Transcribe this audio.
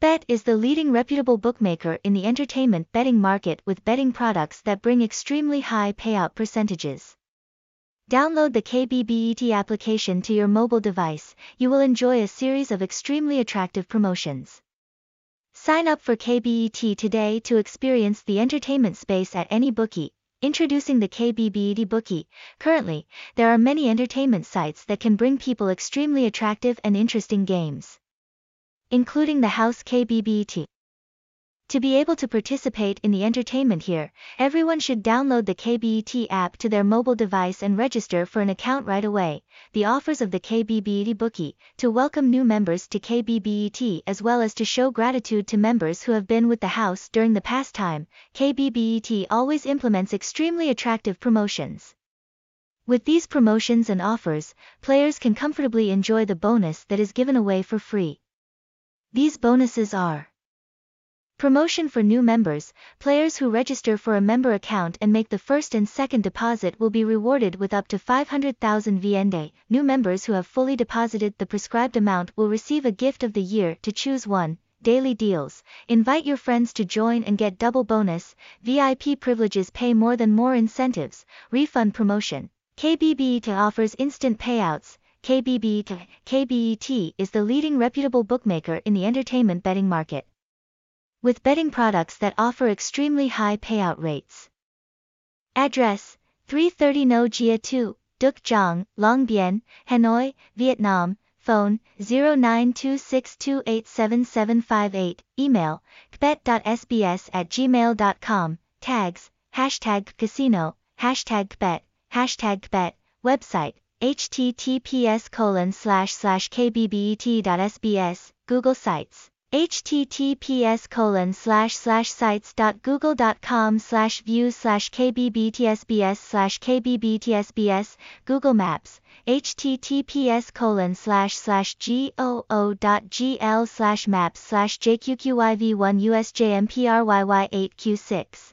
KBet is the leading reputable bookmaker in the entertainment betting market with betting products that bring extremely high payout percentages. Download the KBBET application to your mobile device, you will enjoy a series of extremely attractive promotions. Sign up for KBET today to experience the entertainment space at any bookie. Introducing the KBBET Bookie. Currently, there are many entertainment sites that can bring people extremely attractive and interesting games, including the house KBBET. To be able to participate in the entertainment here, everyone should download the KBET app to their mobile device and register for an account right away. The offers of the KBBET Bookie to welcome new members to KBBET as well as to show gratitude to members who have been with the house during the past time. KBBET always implements extremely attractive promotions. With these promotions and offers, players can comfortably enjoy the bonus that is given away for free. These bonuses are Promotion for new members, players who register for a member account and make the first and second deposit will be rewarded with up to 500,000 VND. New members who have fully deposited the prescribed amount will receive a gift of the year to choose one. Daily deals. Invite your friends to join and get double bonus. VIP privileges pay more than more incentives. Refund promotion. KBBET offers instant payouts. KBBET, KBET is the leading reputable bookmaker in the entertainment betting market with betting products that offer extremely high payout rates. Address 330 Ngo Gia Tu, Duc Giang, Long Bien, Hanoi, Vietnam. Phone 0926287758. Email kbet.sbs at gmail.com. Tags hashtag casino, hashtag kbet, hashtag kbet. Website https colon slash slash kbbet.sbs, Google Sites. https colon slash slash sites dot google dot com slash views slash kbbtsbs slash kbbtsbs google maps. https colon slash slash goo dot gl slash maps slash jqqyv1 usjmpryy8q6